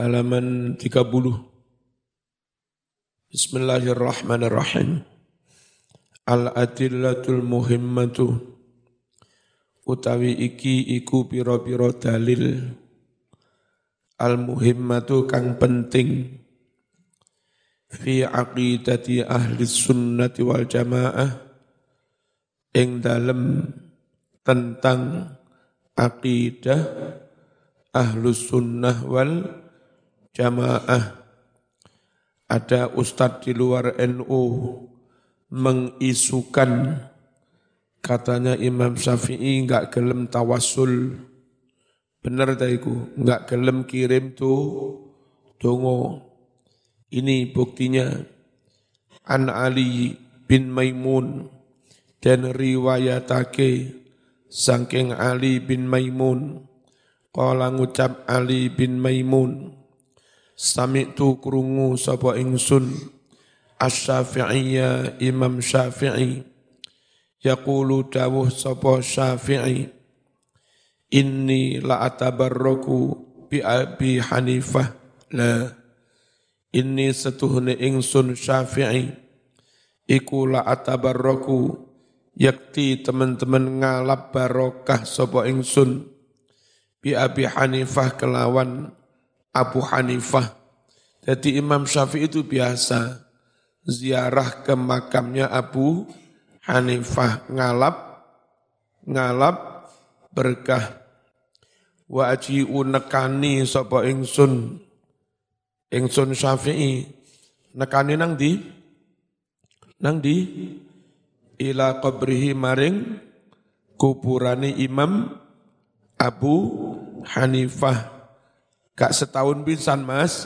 halaman 30. Bismillahirrahmanirrahim. Al-adillatul muhimmatu utawi iki iku pira-pira dalil al-muhimmatu kang penting fi aqidati ahli sunnati wal jamaah ing dalem tentang aqidah ahlus sunnah wal jamaah ada ustadz di luar NU mengisukan. Katanya Imam Syafi'i nggak gelem tawasul bener tadiku nggak gelem kirim tuh dongo. Ini buktinya. An Ali bin Maimun. Dan riwayatake sangking Ali bin Maimun. Qala ngucap Ali bin Maimun sami tu krungu sapa ingsun Asy-Syafi'iyya Imam Syafi'i. Yaqulu dawuh sapa Syafi'i inni la atabarraku bi Abi Hanifah. La. Inni setuhne ingsun Syafi'i iku la atabarraku yakti teman-teman ngalap barokah sapa ingsun bi Abi Hanifah kelawan Abu Hanifah. Jadi Imam Syafi'i itu biasa ziarah ke makamnya Abu Hanifah. Ngalap ngalap berkah. Wa aji'u nekani sapa ingsun ingsun Syafi'i. Nekani nang di nang di? Ila qabrihi maring kuburane Imam Abu Hanifah gak setahun pisan Mas.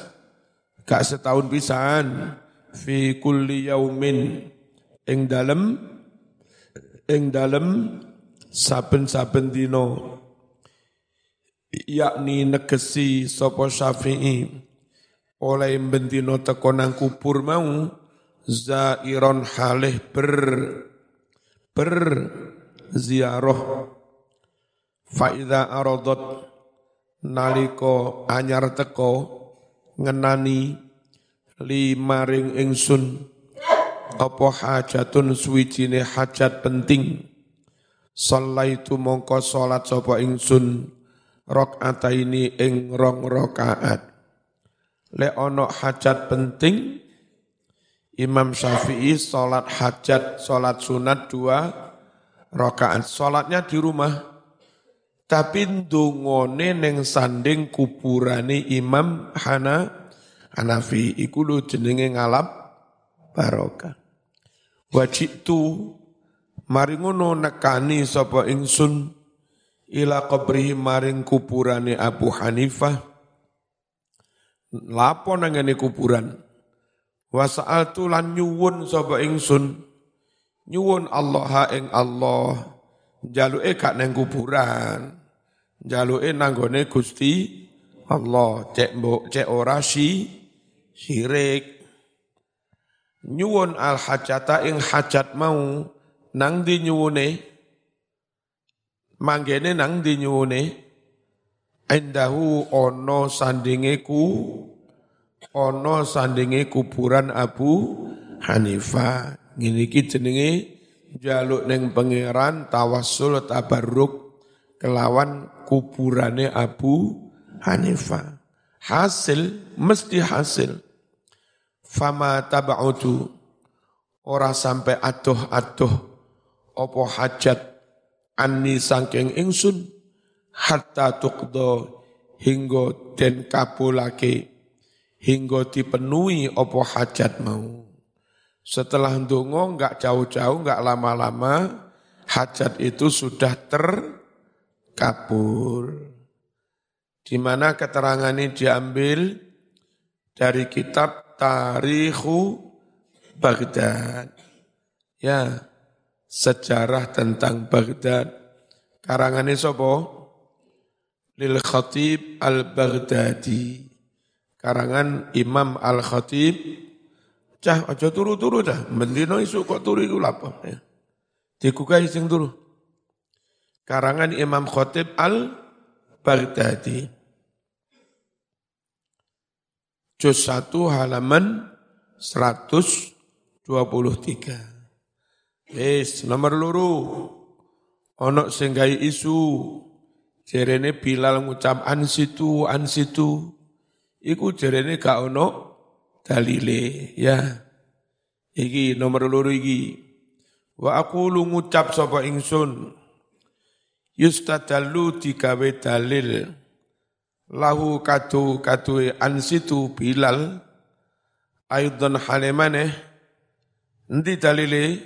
Gak setahun pisan. Fi kulli yaumin. Ing dalem ing dalem saben-saben dina. Yakni negesi sapa Syafi'i. Oleh bendino teko nang kubur mau zairon halih ber ber ziarah. Faida aradot naliko anyar teko ngenani limaring ingsun apa hajatun suwijine hajat penting? Sallaitu mongko salat sapa ingsun rakaataini ing rong rakaat. Le ono hajat penting Imam Syafi'i salat hajat salat sunat dua rakaat. Salatnya di rumah tapi ndungone neng sanding kuburane Imam Hana Hanafi iku lho jenenge ngalap barokah. Wajitu mari ngono nekani sapa ingsun ila qabrihi maring kuburane Abu Hanifah. Lapo nangane kuburan. Wa sa'altu lan nyuwun sapa ingsun nyuwun Allah ing Allah jaluke gak nang kuburan. Jaluke nanggone Gusti Allah. Cek mbok cek ora si syirik. Nyuwun al hajata ing hajat mau. Nang di nyuwune? Manggene nang di nyuwune? Endahu ono sandinge ku ono sandinge kuburan Abu Hanifah. Ngene iki jenenge jaluk ning pangeran tawassul tabarruk kelawan kuburane Abu Hanifah hasil mesti hasil. Fama taba'udu ora sampai atuh-atuh opo hajat anni sangking ingsun hatta tuqdo hingga den kapulake hingga dipenuhi opo hajat mau setelah ndonga enggak jauh-jauh enggak lama-lama hajat itu sudah terkabul di mana keterangan ini diambil dari kitab Tarikhu Baghdad. Ya, sejarah tentang Baghdad. Karangannya sopo? Lil Khatib Al-Baghdadi. Karangan Imam Al-Khatib. Cah, aja turu-turu dah. Mendino isu kok turu itu lapor. Ya. Dikukai sing turu. Karangan Imam Khatib Al-Baghdadi. juz 1 halaman 123. Wis nomor loro. Ono sing isu jerene Bilal ngucap ansitu ansitu iku jerene gak ono dalile ya. Iki nomor loro iki. Wa aku lu ngucap sapa ingsun yustadallu digawe dalil lahu katu katu ansitu Bilal aidan halimane nanti dalile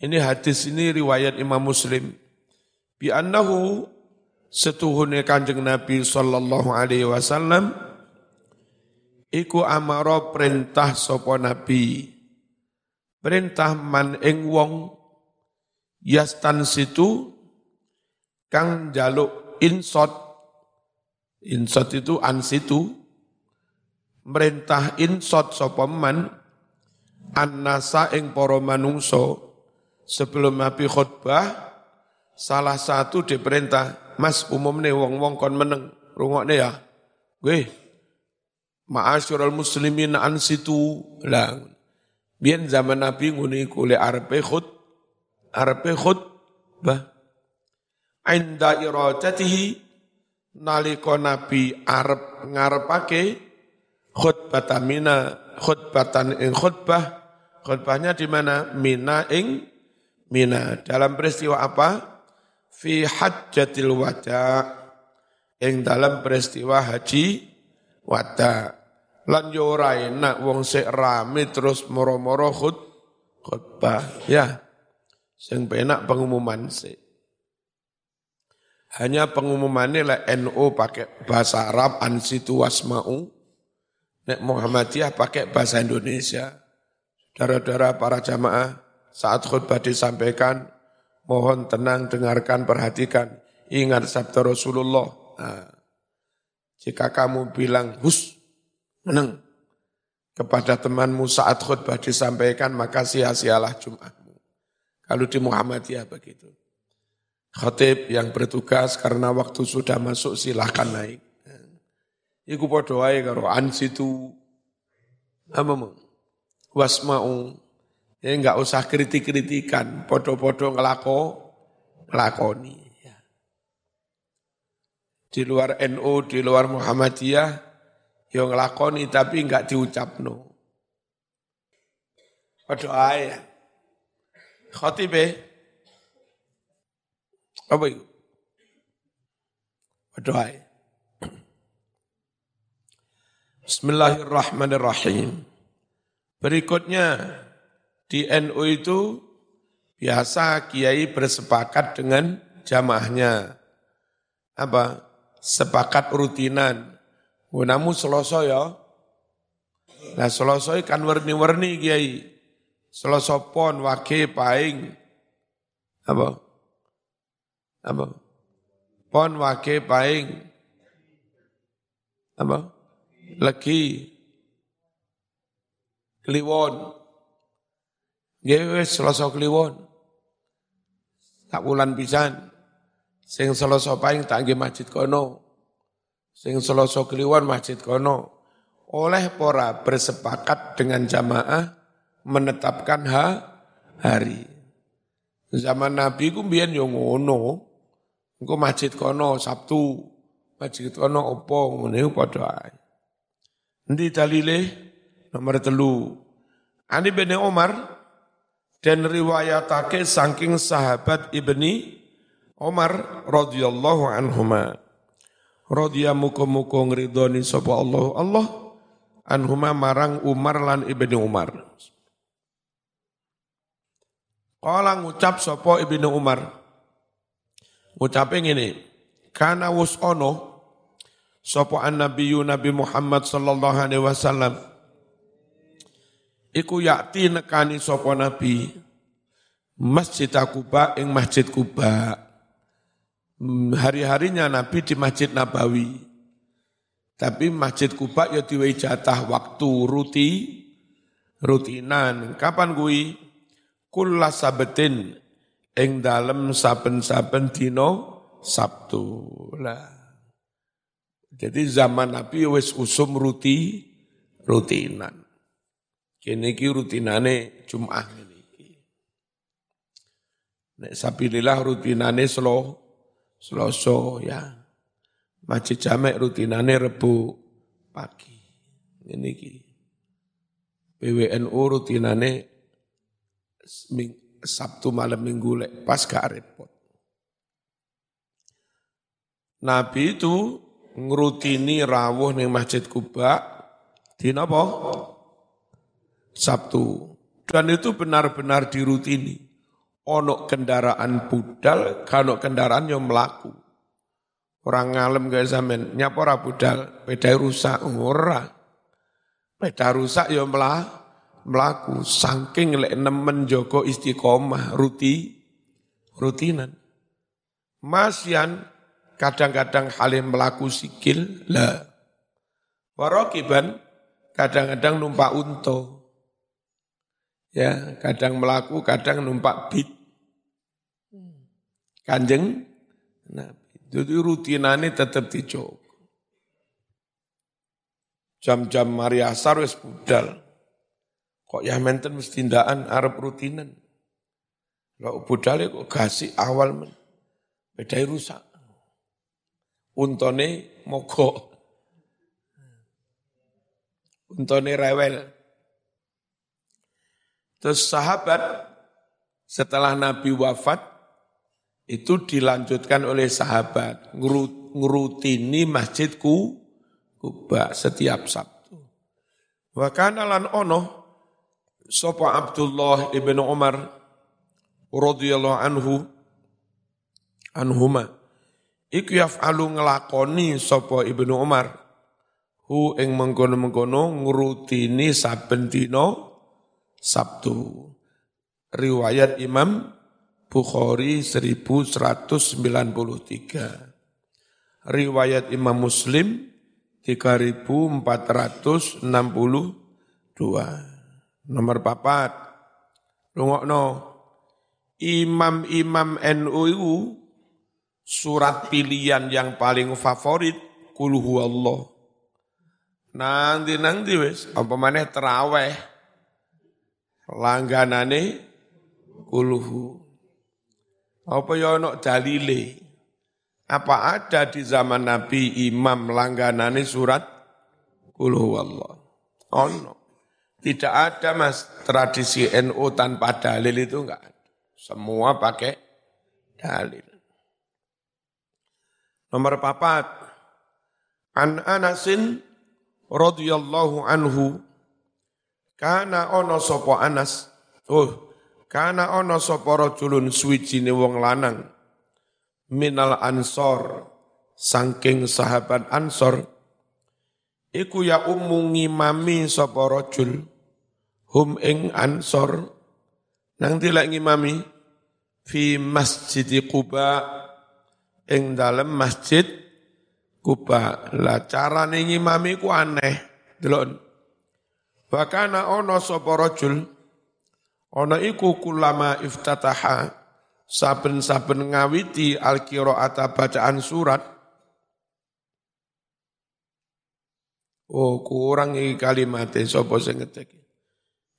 ini hadis ini riwayat Imam Muslim bi annahu setuhune Kanjeng Nabi sallallahu alaihi wasallam iku amara perintah sapa nabi. Perintah man ing wong yastan situ kang jaluk insot. Insot itu ansitu merintah insot sapa man annasa ing para manungso sebelum Nabi khutbah salah satu diperintah Mas umum nih wong-wong kon meneng. Rungokne ya gue ma'asyiral muslimin ansitu lah biyen zaman Nabi nguni kule arepe khut arepe khutbah inda iradatihi nalika nabi arep ngarepake khutbatan mina khutbatan ing khutbah. Khutbahnya di mana? Mina ing mina. Dalam peristiwa apa? Fi hajjatil wada. Ing dalam peristiwa haji wada lan yo ora enak wong sik rame terus moro-moro khut khutbah ya sing penak pengumuman sik hanya pengumumannya lah NU pakai bahasa Arab ansitu wasma'u. Nek Muhammadiyah pakai bahasa Indonesia. Saudara-saudara para jamaah saat khutbah disampaikan mohon tenang dengarkan perhatikan ingat sabda Rasulullah. Nah, jika kamu bilang hus menang kepada temanmu saat khutbah disampaikan maka sia-sialah Jumatmu. Kalau di Muhammadiyah begitu. Khatib yang bertugas karena waktu sudah masuk silahkan naik. Iku podo wae karo ansitu apa mau wasmau ya enggak usah kritik-kritikan podo-podo ngelako ngelakoni ya. di luar NU di luar Muhammadiyah yang ngelakoni tapi enggak diucap no podo ae khatib apa itu? Berdoa. Bismillahirrahmanirrahim. Berikutnya di NU itu biasa kiai bersepakat dengan jamaahnya. Apa? Sepakat rutinan. Gunamu seloso ya. Nah seloso kan warni-warni kiai. Seloso pon, wake, paing. Apa? Apa? Pon wake paing. Apa? Legi. Kliwon. Nggih selasa kliwon. Tak wulan pisan. Sing selasa paing tak nggih masjid kono. Sing selasa kliwon masjid kono. Oleh pora bersepakat dengan jamaah menetapkan ha, hari. Zaman Nabi ku mbiyen yo ngono. Engko masjid kono Sabtu, masjid kono opo ngene padha ae. Endi dalile? Nomor telu. Ani bin Umar dan riwayatake saking sahabat Ibni Umar radhiyallahu anhuma. Radhiya muka-muka ngridoni sapa Allah Allah anhuma marang Umar lan Ibni Umar. Kala ngucap sapa Ibni Umar, Ucape ngene, kana wus ono sapa annabiyyu Nabi Muhammad sallallahu alaihi wasallam iku yakti nekani sapa nabi Masjid Kuba ing Masjid Kuba. Hmm, hari-harinya Nabi di Masjid Nabawi. Tapi Masjid Kuba ya diwehi jatah waktu ruti rutinan. Kapan kuwi? Kulla sabetin ing dalem saben-saben dino Sabtu lah. Jadi zaman Nabi wis usum ruti rutinan. Kini ki rutinane Jum'ah ini. Nek sabilillah rutinane selo, seloso ya. Masjid jamek rutinane rebu pagi. Ini ki. PWNU rutinane Sabtu malam minggu lek pas gak repot. Nabi itu ngerutini rawuh ning Masjid Kuba di napa? Sabtu. Dan itu benar-benar dirutini. Ono kendaraan budal, kano kendaraan yang melaku. Orang ngalem gak zaman, nyapa budal, beda rusak, ora. Beda rusak ya melah, melaku. Saking lek nemen joko istiqomah, ruti, rutinan. Masyan kadang-kadang halim melaku sikil, lah. Warokiban, kadang-kadang numpak unto. Ya, kadang melaku, kadang numpak bit. Kanjeng, nah, itu rutinannya tetap dicoba. Jam-jam mari asar wis budal. Kok ya menten mesti ndaan arep rutinan. Kalau budal kok gasih awal men. Bedai rusak untone mogok. Untone rewel. Terus sahabat setelah Nabi wafat itu dilanjutkan oleh sahabat ngurutini masjidku Kuba setiap Sabtu. Wa kana lan ono sapa Abdullah ibnu Umar radhiyallahu anhu anhuma Iku yaf'alu ngelakoni sapa Ibnu Umar hu ing mengkono-mengkono ngrutini saben dina Sabtu. Riwayat Imam Bukhari 1193. Riwayat Imam Muslim 3462. Nomor papat. Lungokno. Imam-imam NU surat pilihan yang paling favorit kulhu Allah. Nanti nanti wes apa mana teraweh langganane kulhu. Apa ya ono dalile? Apa ada di zaman Nabi imam langganane surat kulhu Allah? Ono. Tidak ada mas tradisi NU tanpa dalil itu enggak ada. Semua pakai dalil. Nomor papat. An Anasin radhiyallahu anhu kana ono sopo Anas. Oh, kana ono sopo rajulun suwijine wong lanang minal ansor saking sahabat ansor iku ya umungi mami sopo rajul hum ing ansor nang tilak ngimami fi masjid Quba ing dalem masjid Kuba. Lah carane ngimami ku aneh. Delok. Wakana ono sapa rajul ana iku kulama iftataha saben-saben ngawiti al-qiraata bacaan surat Oh, kurang iki kalimatnya sapa sing ngetik.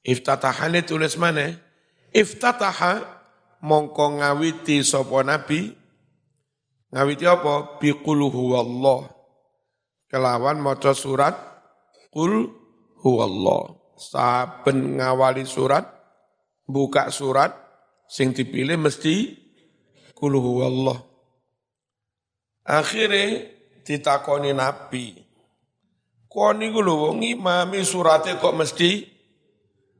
Iftatahane tulis mana? Iftataha mongko ngawiti sapa nabi Ngawiti apa? Biqul huwallah. Kelawan maca surat Qul huwallah. Saben ngawali surat, buka surat, sing dipilih mesti Qul huwallah. Akhirnya ditakoni Nabi. Koni niku lho ngimami surate kok mesti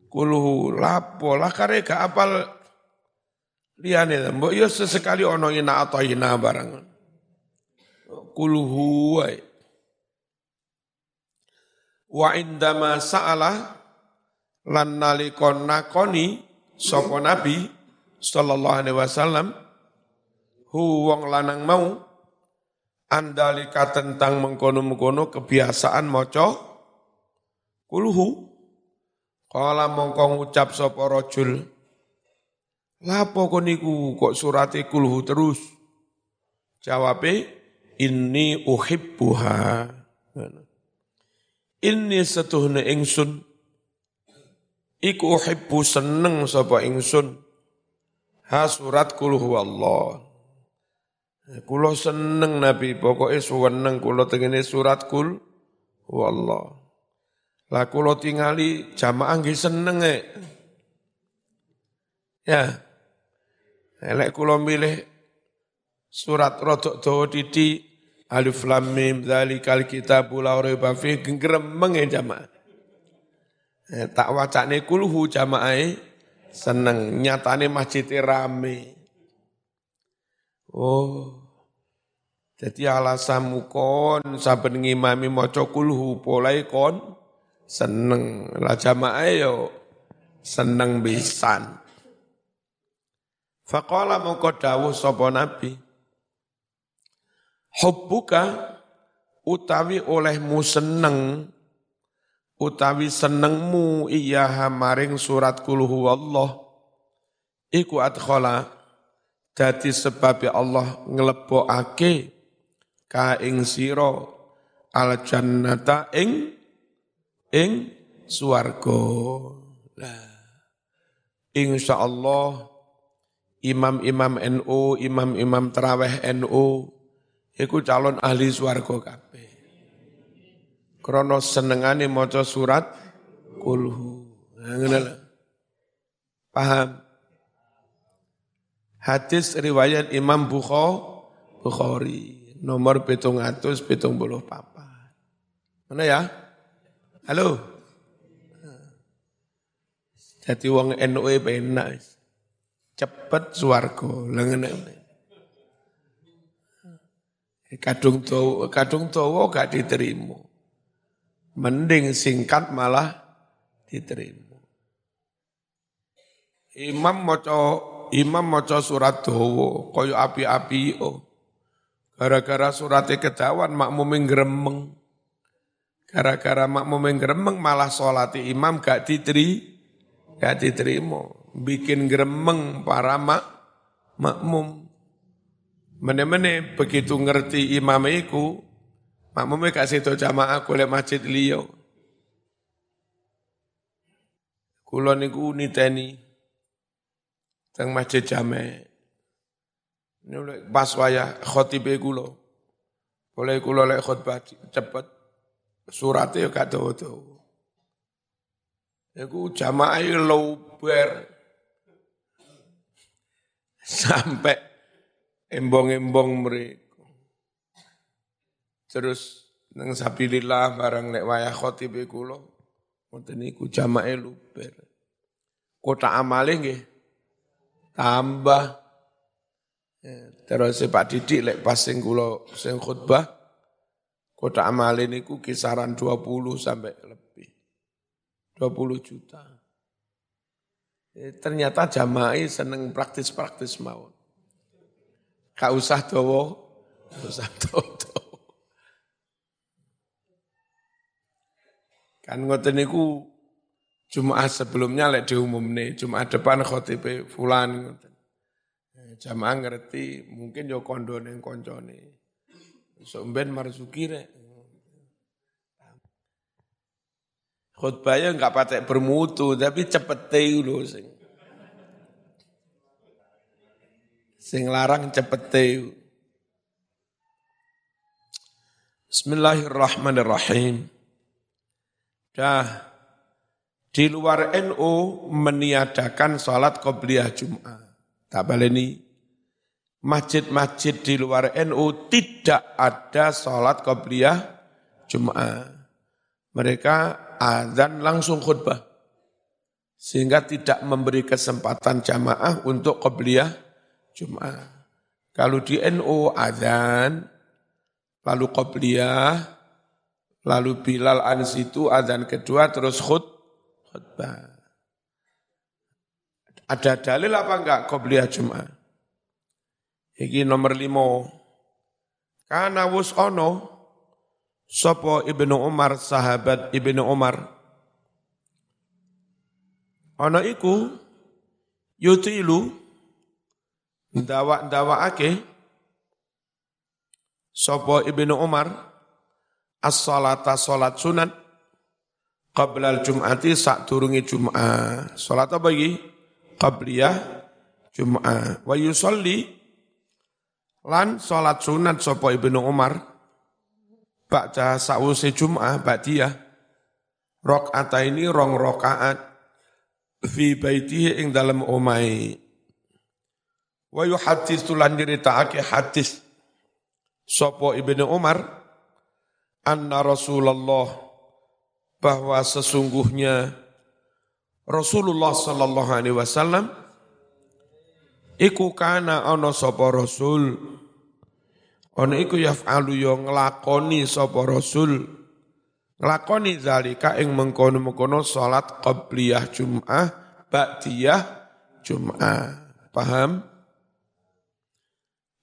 kuluhu lapo lah kare gak apal Liane mbok yo sesekali ono ina atau ina barang. Kulhu wae. Wa indama sa'ala lan nakoni sapa nabi sallallahu alaihi wasallam hu wong lanang mau andalika tentang mengkono-mengkono kebiasaan maca kulhu kala mongko ngucap sapa rajul Lapo kok niku kok surate kulhu terus? Jawabe inni uhibbuha. Ini setuhne ingsun iku uhibbu seneng sapa ingsun ha surat kul huwallah Kulo seneng Nabi, pokoknya seneng kulo tengene surat kul huwallah. Lah kulo tingali jamaah nggih seneng e. Ya. Elek kulo milih surat rodok dawa alif lam mim dzalikal kitabul la raiba fi gremeng e jamaah. Eh, tak wacane kulhu jamaah seneng nyatane masjid rame. Oh. Jadi alasanmu kon saben ngimami maca kulhu polai kon seneng. Lah jamaah yo seneng bisan. Faqala mongko dawuh sapa nabi Hubbuka utawi olehmu seneng utawi senengmu iya maring surat kulhu Allah iku adkhala. Dadi sebab Allah nglebokake ka ing sira al jannata ing ing swarga. Lah insyaallah imam-imam NU imam-imam terawih NU iku calon ahli swarga kabeh. Krana senengane maca surat kulhu. Nah, Paham? Hadis riwayat Imam Bukhari nomor betung atus betung buluh papa. Mana ya? Halo? Jadi wong NU e penak. Cepet suarga. Lengen Kadung dawa, kadung dawa gak diterima. Mending singkat malah diterima. Imam maca imam maca surat dawa kaya api-api oh. Gara-gara suratnya kedawan makmum gremeng. Gara-gara makmum gremeng malah sholat imam gak diteri, gak diterima. Bikin gremeng para mak, makmum. Mene-mene begitu ngerti imam iku, makmumnya gak situ jamaah golek masjid liya. Kula niku niteni teng masjid jame. Ini pas wayah khotibe kula. Boleh kula lek khotbah cepet surate gak dawa-dawa. Iku jamaah luber sampai embong-embong mereka. Terus nang sabilillah barang nek wayah khotib kula ngoten niku jamae luber. Kota amale nggih tambah Ya, terus Pak Didik lek pas sing kula sing khutbah kota amale niku kisaran 20 sampai lebih. 20 juta. Ya, ternyata jamaah seneng praktis-praktis mawon. Gak usah dawa, usah dawa. Kan ngoten niku Jumat sebelumnya lek diumumne, Jumat depan khotibe fulan ngoten. Eh, jamaah ngerti, mungkin yo kondone koncone. So mben marzuki rek. Khutbahnya enggak patek bermutu, tapi cepet lho sing. Sing larang cepete. Bismillahirrahmanirrahim. Dah di luar NU meniadakan sholat qobliyah Jum'ah. Tak baleni masjid-masjid di luar NU tidak ada sholat qobliyah Jum'ah. Mereka azan langsung khutbah. Sehingga tidak memberi kesempatan jamaah untuk qobliyah Jumat. Kalau di NU azan, lalu Qobliyah, lalu Bilal Ansitu azan kedua terus khut, khutbah. Ada dalil apa enggak Qobliyah Jumat? Ini nomor lima. Karena wus ono, sopo Ibnu Umar, sahabat Ibnu Umar. Ono iku, yutilu, ndawa-ndawakake sapa Ibnu Umar as-salata salat sunat qablal jum'ati sak turungi jum'ah. Salat apa iki? Qabliyah jum'ah. Wa yusolli lan salat sunat sapa Ibnu Umar ba'da sa'use jum'ah ba'diyah rakaat ini rong rakaat fi baitihi ing dalam omai wa yuhadditsu lan nyritakake hadis. Sapa Ibnu Umar anna Rasulullah bahwa sesungguhnya Rasulullah sallallahu alaihi wasallam iku kana ana sapa rasul. Ana iku yaf'alu yo nglakoni sapa rasul. Nglakoni zalika ing mengkono-mengkono salat qabliyah Jumat ba'diyah Jumat paham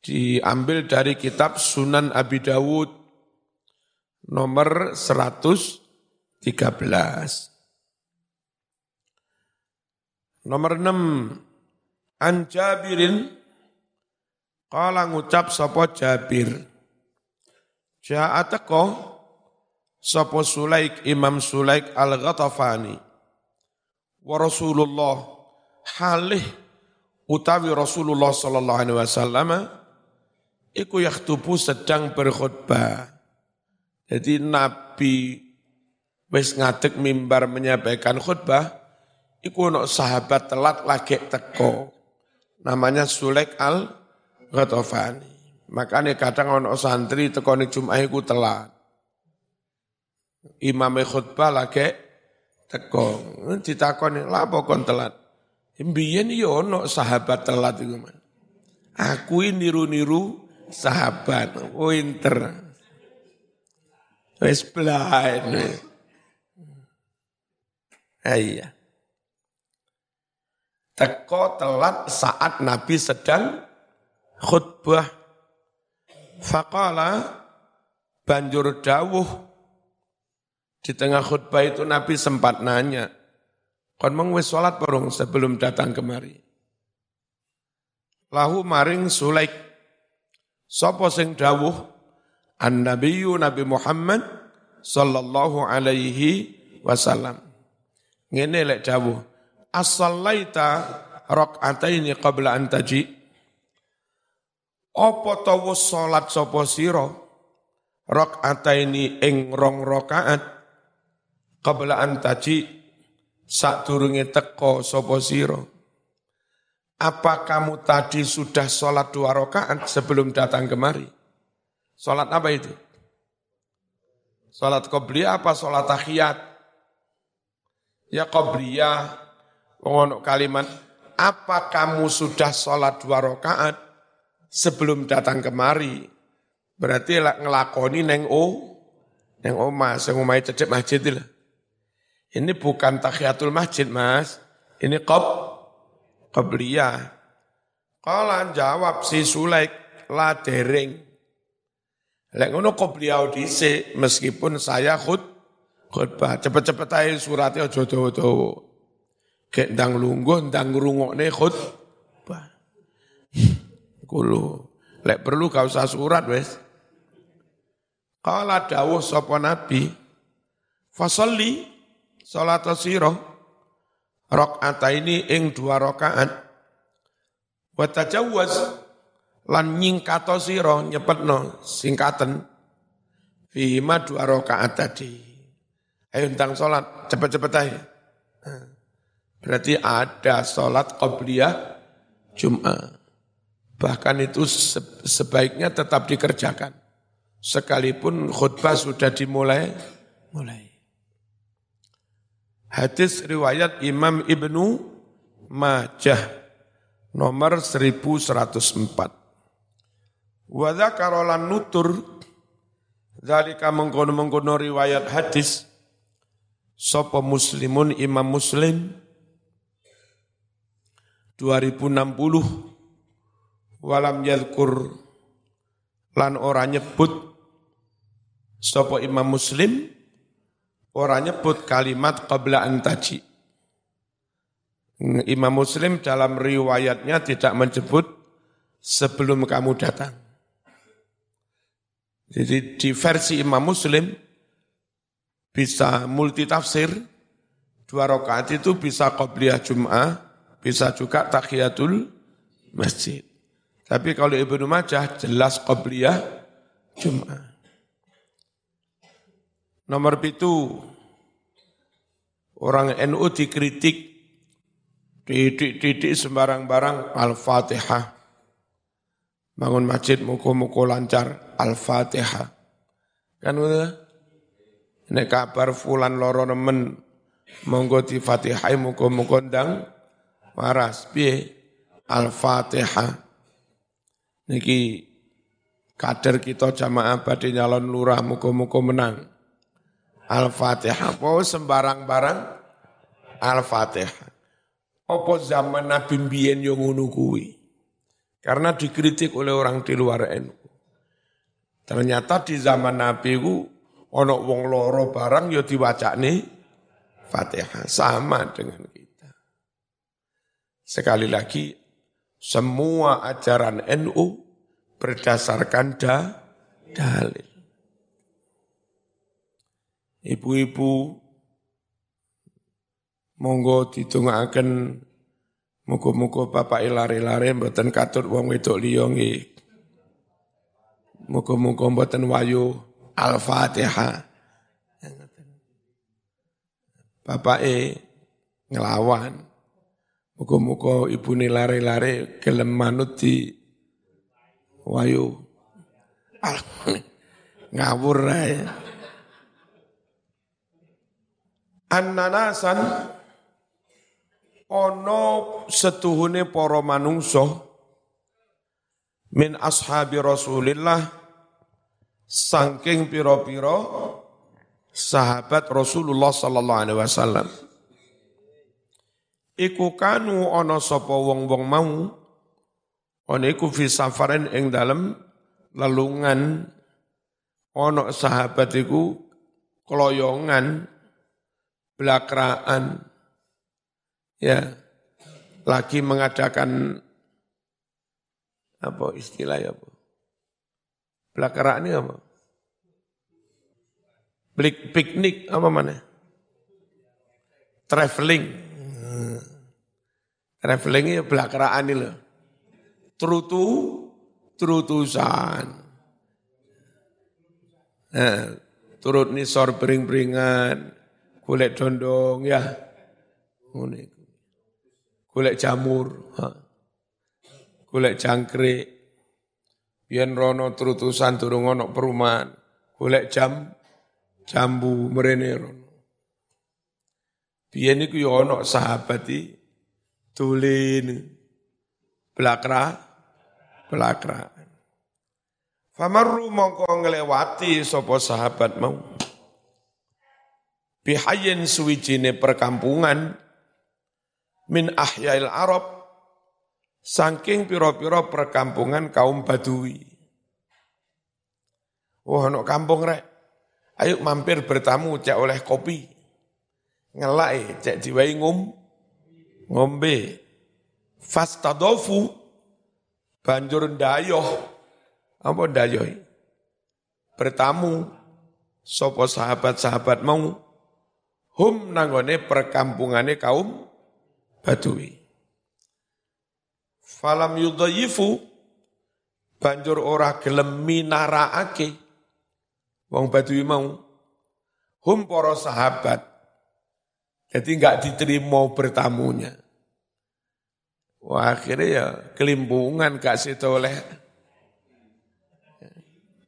diambil dari kitab Sunan Abi Dawud nomor 113. Nomor 6 An Jabirin Kala ngucap sapa Jabir Ja'atako sapa Sulaik Imam Sulaik Al-Ghatafani wa Rasulullah halih utawi Rasulullah sallallahu alaihi wasallam iku yakhtubu sedang berkhutbah. Jadi Nabi wis ngadeg mimbar menyampaikan khutbah, iku ono sahabat telat lagi teko. Namanya Sulaik al Ghatafani. Makanya kadang ono santri teko ni Jumat iku telat. Imam khutbah lagi teko. Ditakoni, "Lah apa kon telat?" Mbiyen yo ono sahabat telat iku, Aku ini niru-niru sahabat, winter. Wis blind. Iya. Teko telat saat Nabi sedang khutbah. Faqala banjur dawuh di tengah khutbah itu Nabi sempat nanya, kon mong wis salat sebelum datang kemari. Lahu maring Sulaik Sopo sing dawuh An-Nabiyyu Nabi Muhammad sallallahu alaihi wasallam. Ngene lek dawuh. As-sallaita rak'ataini qabla an taji. Apa to wis salat sapa sira? Rak'ataini ing rong rakaat qabla an taji sadurunge teka sapa sira. Apa kamu tadi sudah sholat dua rakaat sebelum datang kemari? Sholat apa itu? Sholat qobliyah apa sholat tahiyat? Ya qobliyah, mengonok kalimat, apa kamu sudah sholat dua rakaat sebelum datang kemari? Berarti ngelakoni neng o, neng oma, sing omai cecep masjid lah. Ini bukan tahiyatul masjid mas, ini qob, Qabliyah. Kala jawab si Sulaik la dereng. Lek ngono qabliyah dhisik meskipun saya khut khutbah cepet-cepet ae surate aja dawa-dawa. Gek ndang lungguh ndang ngrungokne khutbah. Kulo lek perlu gak usah surat wes. Kala dawuh sapa nabi fasalli salat sirah ini ing dua rakaat. Wa tajawwaz lan nyingkato sira nyepetno singkaten. Fi ma dua rakaat tadi. Ayo tentang salat cepet-cepet aja berarti ada salat qabliyah Jumat. Bahkan itu sebaiknya tetap dikerjakan. Sekalipun khutbah sudah dimulai mulai Hadis riwayat Imam Ibnu Majah nomor 1104. Wa dzakara nutur zalika mengkono-mengkono riwayat hadis sapa muslimun Imam Muslim 2060 walam yadkur lan ora nyebut sapa Imam Muslim Orang nyebut kalimat qabla antaji. Imam Muslim dalam riwayatnya tidak menyebut sebelum kamu datang. Jadi di versi Imam Muslim, bisa multi tafsir, dua rakaat itu bisa qobliyah Jum'ah, bisa juga tahiyatul masjid. Tapi kalau Ibnu Majah jelas qobliyah Jum'ah. Nomor itu orang NU dikritik didik-didik sembarang barang Al-Fatihah. Bangun masjid muko-muko lancar Al-Fatihah. Kan udah? Ini kabar fulan loro nemen monggo di Fatihah muko-muko ndang waras piye Al-Fatihah. Niki kader kita jamaah badhe nyalon lurah muko-muko menang. Al-Fatihah. Apa sembarang barang Al-Fatihah. Apa zaman Nabi Mbien yang ngono Karena dikritik oleh orang di luar NU. Ternyata di zaman Nabi ku ono wong loro barang ya nih Fatihah sama dengan kita. Sekali lagi semua ajaran NU berdasarkan da, dalil ibu-ibu monggo ditungakaken muga-muga bapak lare-lare mboten katut wong wedok liya nggih. Muga-muga mboten wayu Al-Fatihah. E ngelawan. Muga-muga ibune lare-lare gelem manut di wayu. Ngawur ae. Annanasan ono setuhune para manungso min ashabi Rasulillah saking piro-piro sahabat Rasulullah sallallahu alaihi wasallam. Iku kanu ana sapa wong-wong mau ana iku fi safaren ing dalem lelungan. Ana sahabat iku keloyongan belakraan, ya, lagi mengadakan apa istilahnya apa? Belakraan ini apa? Blik piknik apa mana? Traveling. Traveling ya belakraan ini loh. Trutu, trutusan. Nah, turut nisor bering-beringan, golek dondong ya. Ngene Golek jamur, ha. Golek jangkrik. Biyen rono terutusan durung ana perumahan. Golek jam jambu mrene rono. Biyen iku ya ana sahabat iki dolen belakra belakra. Famarru mongko nglewati sapa sahabat mau bihayin suwijine perkampungan min ahyail Arab saking piro-piro perkampungan kaum Badui. Wah, no kampung rek. Ayo mampir bertamu cek oleh kopi. Ngelai cek diwai ngum ngombe. Fastadofu banjur dayoh. Apa dayoh? Bertamu sopo sahabat-sahabat mau hum nangone perkampungane kaum Badui. Falam yudayifu banjur ora gelem minaraake wong Badui mau hum para sahabat. Jadi enggak diterima bertamunya. Wah akhirnya ya kelimpungan gak seto oleh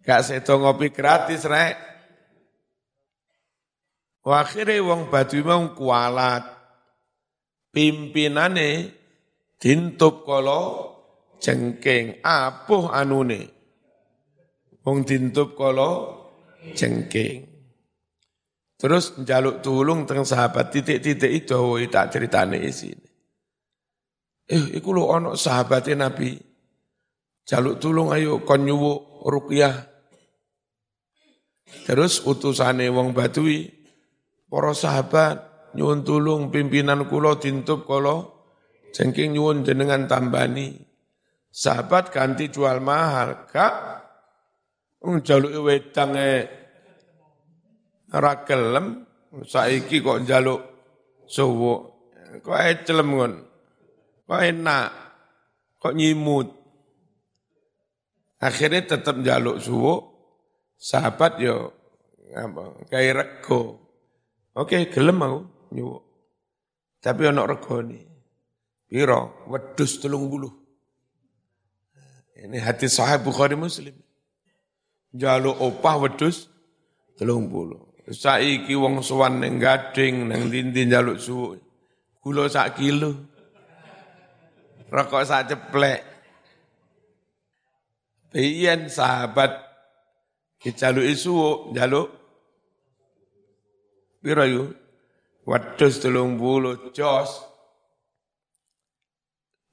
gak ngopi gratis rek. Akhire wong Badui mau kualat. Pimpinane dintup kala jengking apuh anune. Wong dintup kala jengking. Terus njaluk tulung teng sahabat titik-titik itu woi tak ceritane isine. Eh iku lho ana sahabate Nabi. Jaluk tulung ayo kon nyuwuk ruqyah. Terus utusane wong Badui para sahabat nyuwun tulung pimpinan kula dintup kala jengking nyuwun jenengan tambani. Sahabat ganti jual mahal, Kak. Wong jaluke wedange Ora gelem saiki kok njaluk suwuk. Kok ecelem ngon. Kok enak. Kok nyimut. Akhirnya tetap njaluk suwuk. Sahabat yo apa kayak rego. Oke, gelem mau nyuwuk. Tapi ono regone. Piro? Telung buluh. Ini hati sahih Bukhari Muslim. Jaluk opah telung buluh. Saiki wong sowan ning gading nang dindi jaluk suwuk. Gula sak kilo. Rokok sak ceplek. Biyen sahabat dijaluk suwuk, jaluk piro yu? Wedhus telung bulu jos.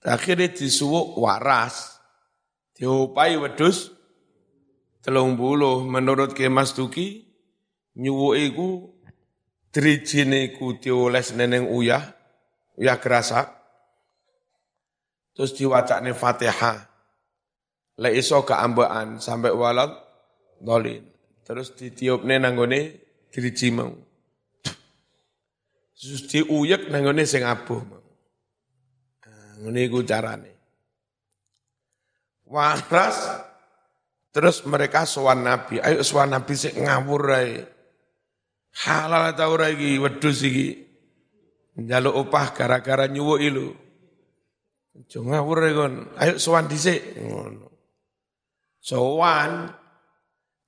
Akhirnya disuwuk waras. Diopai wedhus telung bulu menurut Kemas Tuki nyuwuk iku drijine iku dioles neneng uyah, uyah gerasa. Terus diwacane Fatihah. Lek iso keambaan sampai walad dolin. Terus ditiupne nanggone driji mau. Terus diuyek nanggone sing abuh mau. Ngene iku carane. Waras terus mereka sowan Nabi, ayo sowan Nabi sik ngawur ae. Halal ta ora iki wedhus iki? Njaluk opah gara-gara nyuwuk ilu aja ngawur e kon ayo sowan dhisik. Ngono. Sowan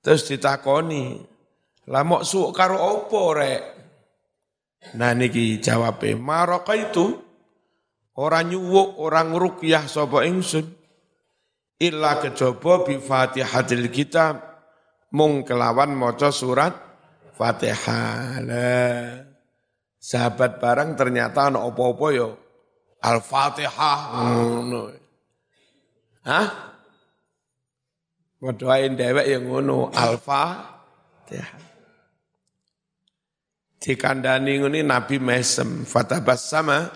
terus ditakoni. Lah mok suuk karo opo rek nah niki jawabe maraka itu orang nyuwuk orang rukyah sapa ingsun illa kejaba bi fatihatil kitab mung kelawan maca surat Fatihah. Sahabat barang ternyata ana apa-apa yo Al-Fatihah ngono. Hah? Waduhain dewek yang ngono Al-Fatihah. Dikandani ngene Nabi mesem fatabas sama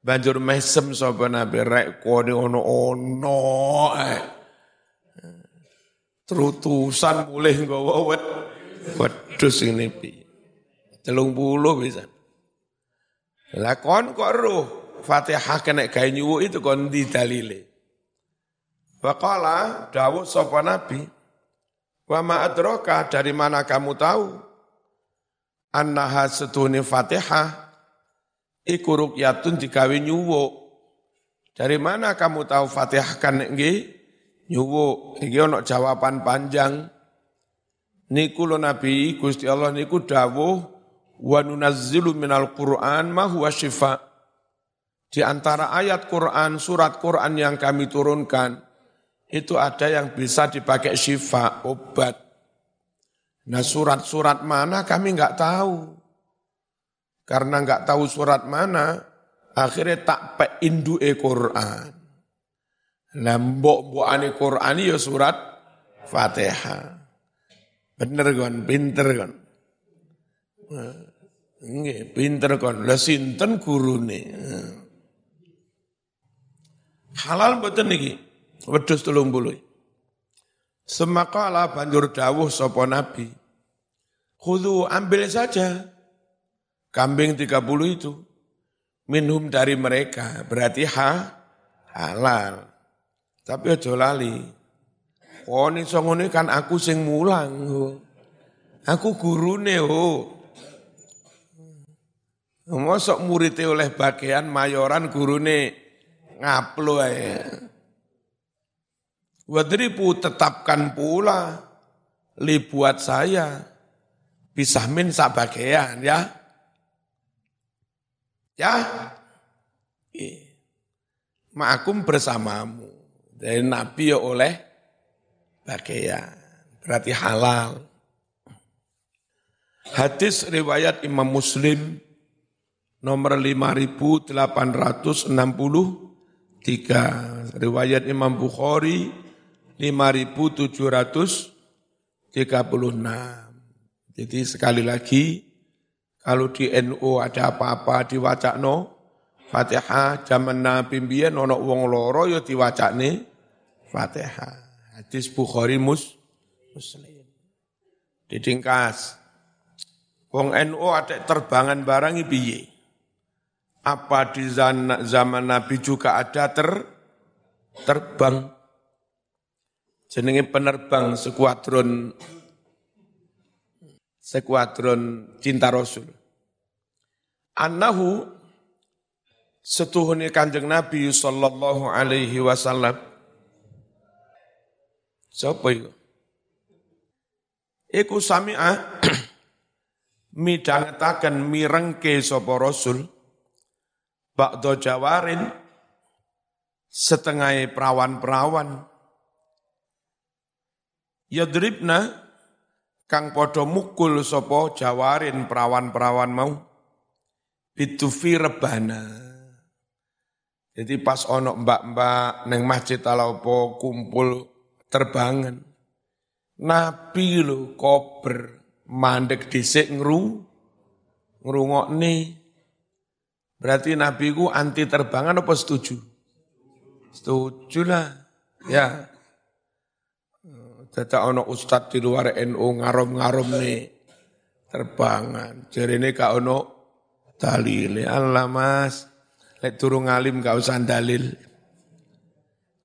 banjur mesem sapa Nabi rek kone ono ono eh. Terutusan mulih nggawa wet Wedus ini piye? Telung puluh bisa. Lakon kok roh Fatihah kena nyuwuk itu kon di dalile. Waqala dawuh sapa nabi wa ma dari mana kamu tahu annaha setune Fatihah iku ruqyatun digawe nyuwuk. Dari mana kamu tahu Fatihah kan nggih nyuwuk? Iki jawaban panjang niku lo Nabi Gusti Allah niku dawuh wa nunazzilu minal Qur'an ma huwa syifa. Di antara ayat Quran, surat Quran yang kami turunkan, itu ada yang bisa dipakai syifa, obat. Nah surat-surat mana kami nggak tahu. Karena nggak tahu surat mana, akhirnya tak pe indu e Quran. Nah mbok ane Quran ya surat Fatihah. Bener kon, pinter kon. Nggih, pinter kon. Lah sinten gurune? Halal mboten niki. Wedhus 30. Semakala banjur dawuh sapa nabi. Khudhu ambil saja kambing 30 itu minhum dari mereka berarti ha halal. Tapi aja lali Oh ini songone kan aku sing mulang. Aku gurune ho. Mosok muridnya oleh bagian mayoran gurune ngaplo ae. Wadribu tetapkan pula li buat saya bisa min sak bagian ya. Ya. Ma'akum bersamamu. Dari Nabi ya oleh bagian. Berarti halal. Hadis riwayat Imam Muslim nomor 5863. Riwayat Imam Bukhari 5736. Jadi sekali lagi kalau di NU ada apa-apa diwacakno Fatihah zaman Nabi mbiyen ana wong loro ya diwacakne Fatihah. Hadis Bukhari mus, Muslim. Didingkas. Wong NU ada terbangan barang piye? Apa di zaman Nabi juga ada ter terbang? Jenenge penerbang sekuadron sekuadron cinta Rasul. Annahu setuhuni kanjeng Nabi sallallahu alaihi wasallam. Siapa itu? Iku sami'a midangetaken mirengke sapa Rasul bakdo jawarin setengah perawan-perawan yadribna kang podo mukul sapa jawarin perawan-perawan mau? Bitufi rebana. Jadi pas ono mbak-mbak neng masjid alaupo kumpul terbangan. Nabi lo kober mandek dhisik ngru nih berarti nabi ku anti terbangan apa setuju? Setuju lah ya Dada ono ustad di luar NU ngarom-ngarom nih terbangan. Jadi ini kak ono dalil. Allah mas, lek turun ngalim gak usah dalil.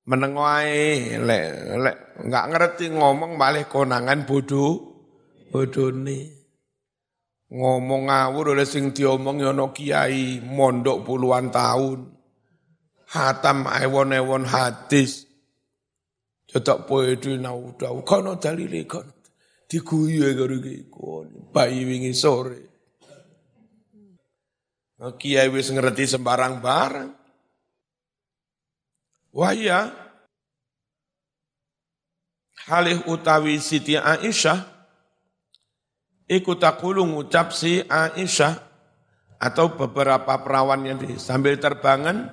Menengwai, lek, lek nggak ngerti ngomong balik konangan bodoh, bodoh nih. Ngomong ngawur oleh sing diomong yono kiai mondok puluhan tahun. Hatam ewon-ewon hadis Cetak poedu nauda, kono dalile kono. Diguyu karo kono. Bayi wingi sore. Kiai wis ngerti sembarang barang. Wah iya, halih utawi Siti Aisyah, ikut takulu ngucap si Aisyah, atau beberapa perawan yang di, sambil terbangan,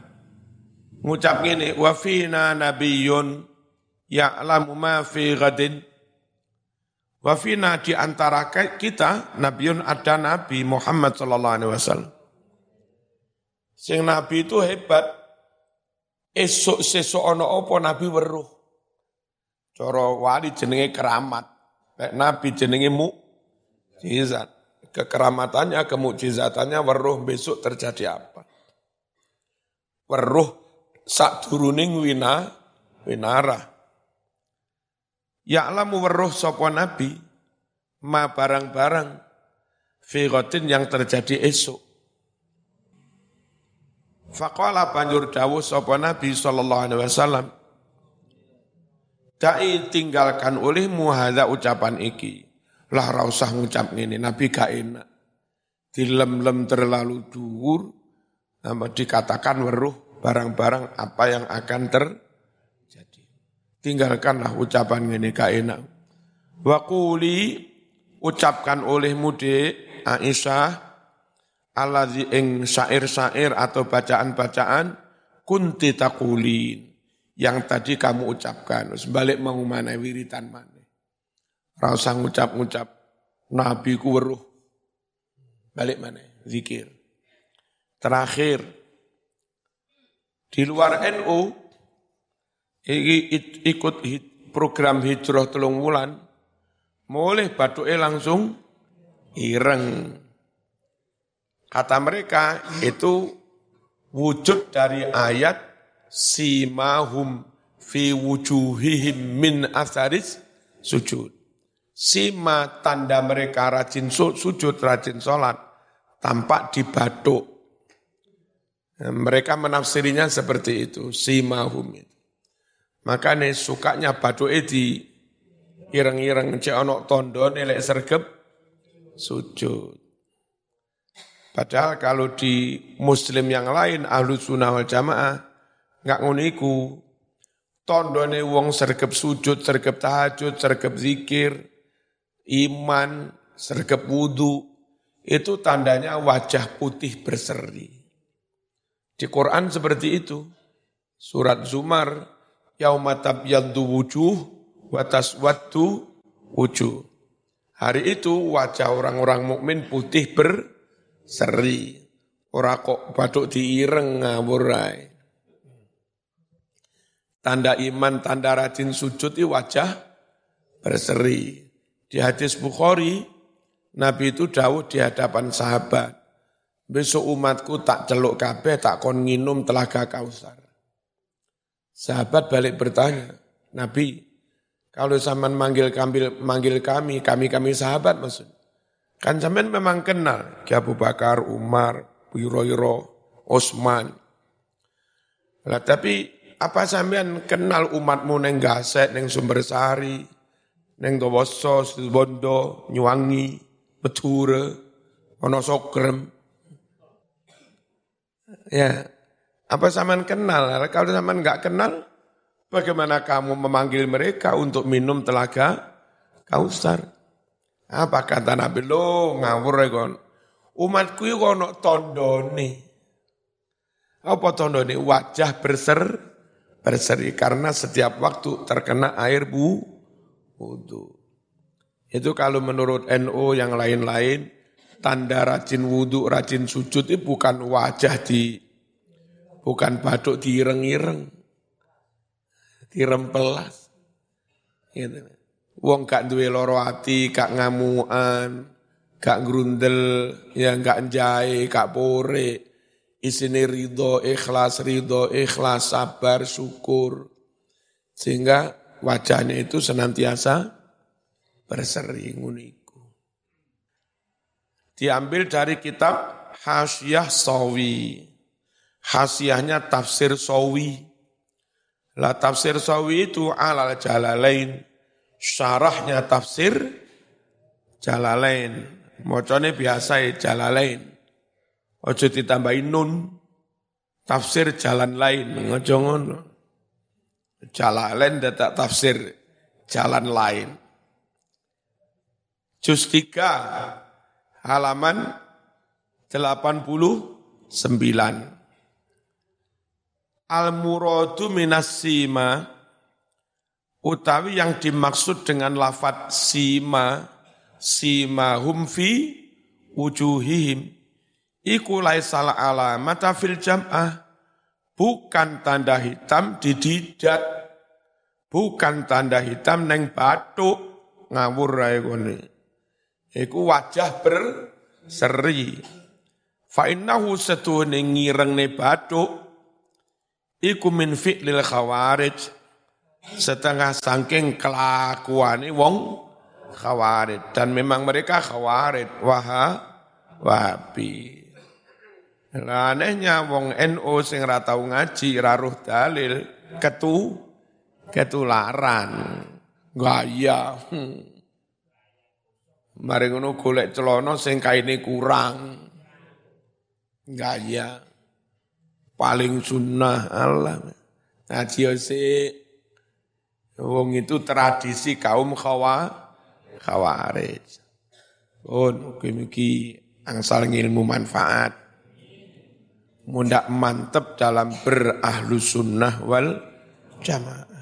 ngucap gini, wafina nabiyun, ya'lamu ma fi ghadin. Wa fina di antara kita nabiun ada nabi Muhammad sallallahu alaihi wasallam. Sing nabi itu hebat. Esok sesuk ana apa nabi weruh. Cara wali jenenge keramat. Nabi jenenge mukjizat. Kekeramatannya kemukjizatannya weruh besok terjadi apa? Weruh sak turuning wina winara Ya'lamu weruh sapa nabi ma barang-barang fi yang terjadi esok. Faqala banjur dawuh sapa nabi sallallahu alaihi wasallam Dai tinggalkan olehmu hadza ucapan iki. Lah ra usah ngucap ngene, Nabi gak enak. Dilem-lem terlalu dhuwur, nama dikatakan weruh barang-barang apa yang akan ter tinggalkanlah ucapan ini gak enak. Wakuli ucapkan oleh mude Aisyah alladzi ing syair-syair atau bacaan-bacaan kunti takulin yang tadi kamu ucapkan. Sebalik mau mana wiritan mana. Rasa ngucap-ngucap Nabi ku weruh. Balik mana? Zikir. Terakhir, di luar NU, ikut program hijrah telung wulan, mulai batuke langsung ireng. Kata mereka itu wujud dari ayat simahum fi wujuhihim min asaris sujud. Sima tanda mereka rajin sujud, rajin sholat, tampak di batuk. Mereka menafsirinya seperti itu, simahum itu. Makanya sukanya batu edi ireng-ireng cek onok tondo nilai sergep sujud. Padahal kalau di muslim yang lain ahlu sunnah wal jamaah nggak nguniku tondone wong sergep sujud, sergep tahajud, sergep zikir, iman, sergep wudhu, itu tandanya wajah putih berseri. Di Quran seperti itu. Surat Zumar yauma tabyaddu wujuh wa taswaddu wujuh. Hari itu wajah orang-orang mukmin putih berseri. Ora kok batuk diireng ngawur Tanda iman, tanda rajin sujud itu wajah berseri. Di hadis Bukhari, Nabi itu dawuh di hadapan sahabat. Besok umatku tak celuk kabeh, tak kon nginum telaga kausar. Sahabat balik bertanya, Nabi, kalau zaman manggil kami, manggil kami, kami kami sahabat maksud. Kan zaman memang kenal, Ki Abu Bakar, Umar, Wiroyro, Osman. Lah tapi apa sampean kenal umatmu neng Gaset, neng Sumber Sari, neng Dowoso, Bondo, Nyuwangi, Beture, Wonosokrem. Ya, apa zaman kenal? Kalau zaman nggak kenal, bagaimana kamu memanggil mereka untuk minum telaga kausar? Apa kata Nabi lo ngawur ya kon? Umatku itu kono tondone. Apa tondone? Wajah berser berseri karena setiap waktu terkena air bu wudhu. Itu kalau menurut NU yang lain-lain, tanda rajin wudhu, rajin sujud itu bukan wajah di bukan batuk direng-ireng, dirempelas. Gitu. Wong gak duwe loro ati, gak ngamuan, gak grundel, ya gak njai, gak pore. Isini ridho, ikhlas, ridho, ikhlas, sabar, syukur. Sehingga wajahnya itu senantiasa berseri nguniku. Diambil dari kitab Hasyah Sawi. Hasiahnya tafsir sawi. La tafsir sawi itu alal jalalain. Syarahnya tafsir jalalain. Mocone biasa ya jalalain. Ojo ditambahin nun. Tafsir jalan lain. Ojo. Jalalain datak tafsir jalan lain. Juz 3 halaman 89. Al-muradu minas sima utawi yang dimaksud dengan lafat sima sima humfi wujuhihim. Iku laisal alamata fil jam'ah bukan tanda hitam di didat bukan tanda hitam neng batuk ngawur rae kone iku wajah berseri. Fa innahu setuhne ne batuk iku min fi'lil khawarij. Setengah saking kelakuane wong khawarij. Dan memang mereka khawarij. Waha wahabi. Anehnya wong NU sing ra tau ngaji raruh dalil ketu ketularan. Gaya mari ngono golek celana sing kaine kurang. Gaya paling sunnah Allah. Ngaji wong itu tradisi kaum khawa khawarij. Oh, mugi angsal ilmu manfaat. Mudah mantep dalam berahlu sunnah wal jamaah.